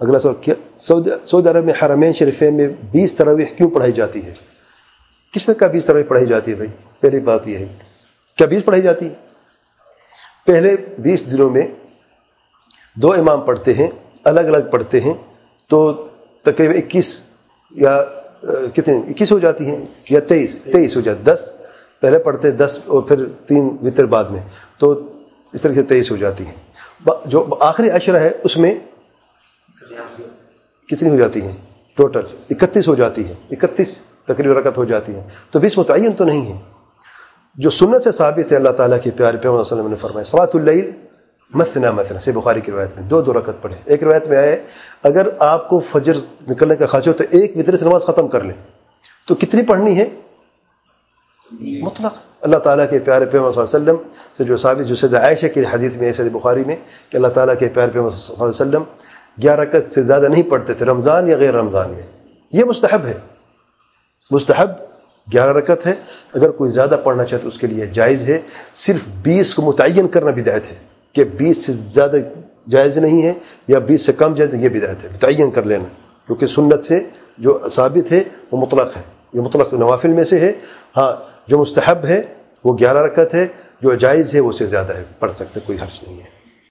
اگلا سوال، کیا سعودی سعودی عرب میں حرمین شریفین میں بیس تراویح کیوں پڑھائی جاتی ہے؟ کس طرح کا بیس تراویح پڑھائی جاتی ہے بھائی؟ پہلی بات یہ ہے۔ کیا بیس پڑھائی جاتی ہے؟ پہلے بیس دنوں میں دو امام پڑھتے ہیں، الگ الگ پڑھتے ہیں، تو تقریباً اکیس یا کتنے اکیس ہو جاتی ہیں یا تیئیس؟ تیئیس ہو جاتی، دس۔ پہلے پڑھتے دس اور پھر تین وطر بعد میں، تو اس طرح سے تیئیس ہو جاتی ہیں۔ جو آخری عشرہ ہے، اس میں کتنی ہو جاتی ہیں؟ ٹوٹل اکتیس ہو جاتی ہیں۔ اکتیس تقریباً رکت ہو جاتی ہیں۔ تو بیس متعین تو نہیں ہے جو سنت سے ثابت ہے اللہ تعالیٰ کے پیارے پیغمبر صلی اللہ علیہ وسلم نے فرمایا صلاۃ اللیل مثنا مثنا سے بخاری کی روایت میں دو دو رکت پڑھے ایک روایت میں آئے اگر آپ کو فجر نکلنے کا خاص ہو تو ایک وطر سے نماز ختم کر لیں۔ تو کتنی پڑھنی ہے؟ مطلق۔ اللہ تعالیٰ کے پیارے پیغمبر صلی اللہ علیہ وسلم سے جو ثابت، جو سید عائشہ کی حدیث میں ہے بخاری میں، کہ اللہ تعالیٰ کے پیارے پیغمبر صلی اللہ علیہ وسلم گیارہ رکت سے زیادہ نہیں پڑھتے تھے، رمضان یا غیر رمضان میں۔ یہ مستحب ہے۔ مستحب گیارہ رکت ہے۔ اگر کوئی زیادہ پڑھنا چاہے تو اس کے لیے جائز ہے۔ صرف بیس کو متعین کرنا بدایت ہے کہ بیس سے زیادہ جائز نہیں ہے یا بیس سے کم جائز یہ بدایت ہے۔ متعین کر لینا۔ کیونکہ سنت سے جو ثابت ہے، وہ مطلق ہے۔ یہ مطلق نوافل میں سے ہے۔ ہاں جو مستحب ہے، وہ گیارہ رکت ہے۔ جو جائز ہے، وہ سے زیادہ ہے۔ پڑھ سکتے، کوئی حرج نہیں ہے۔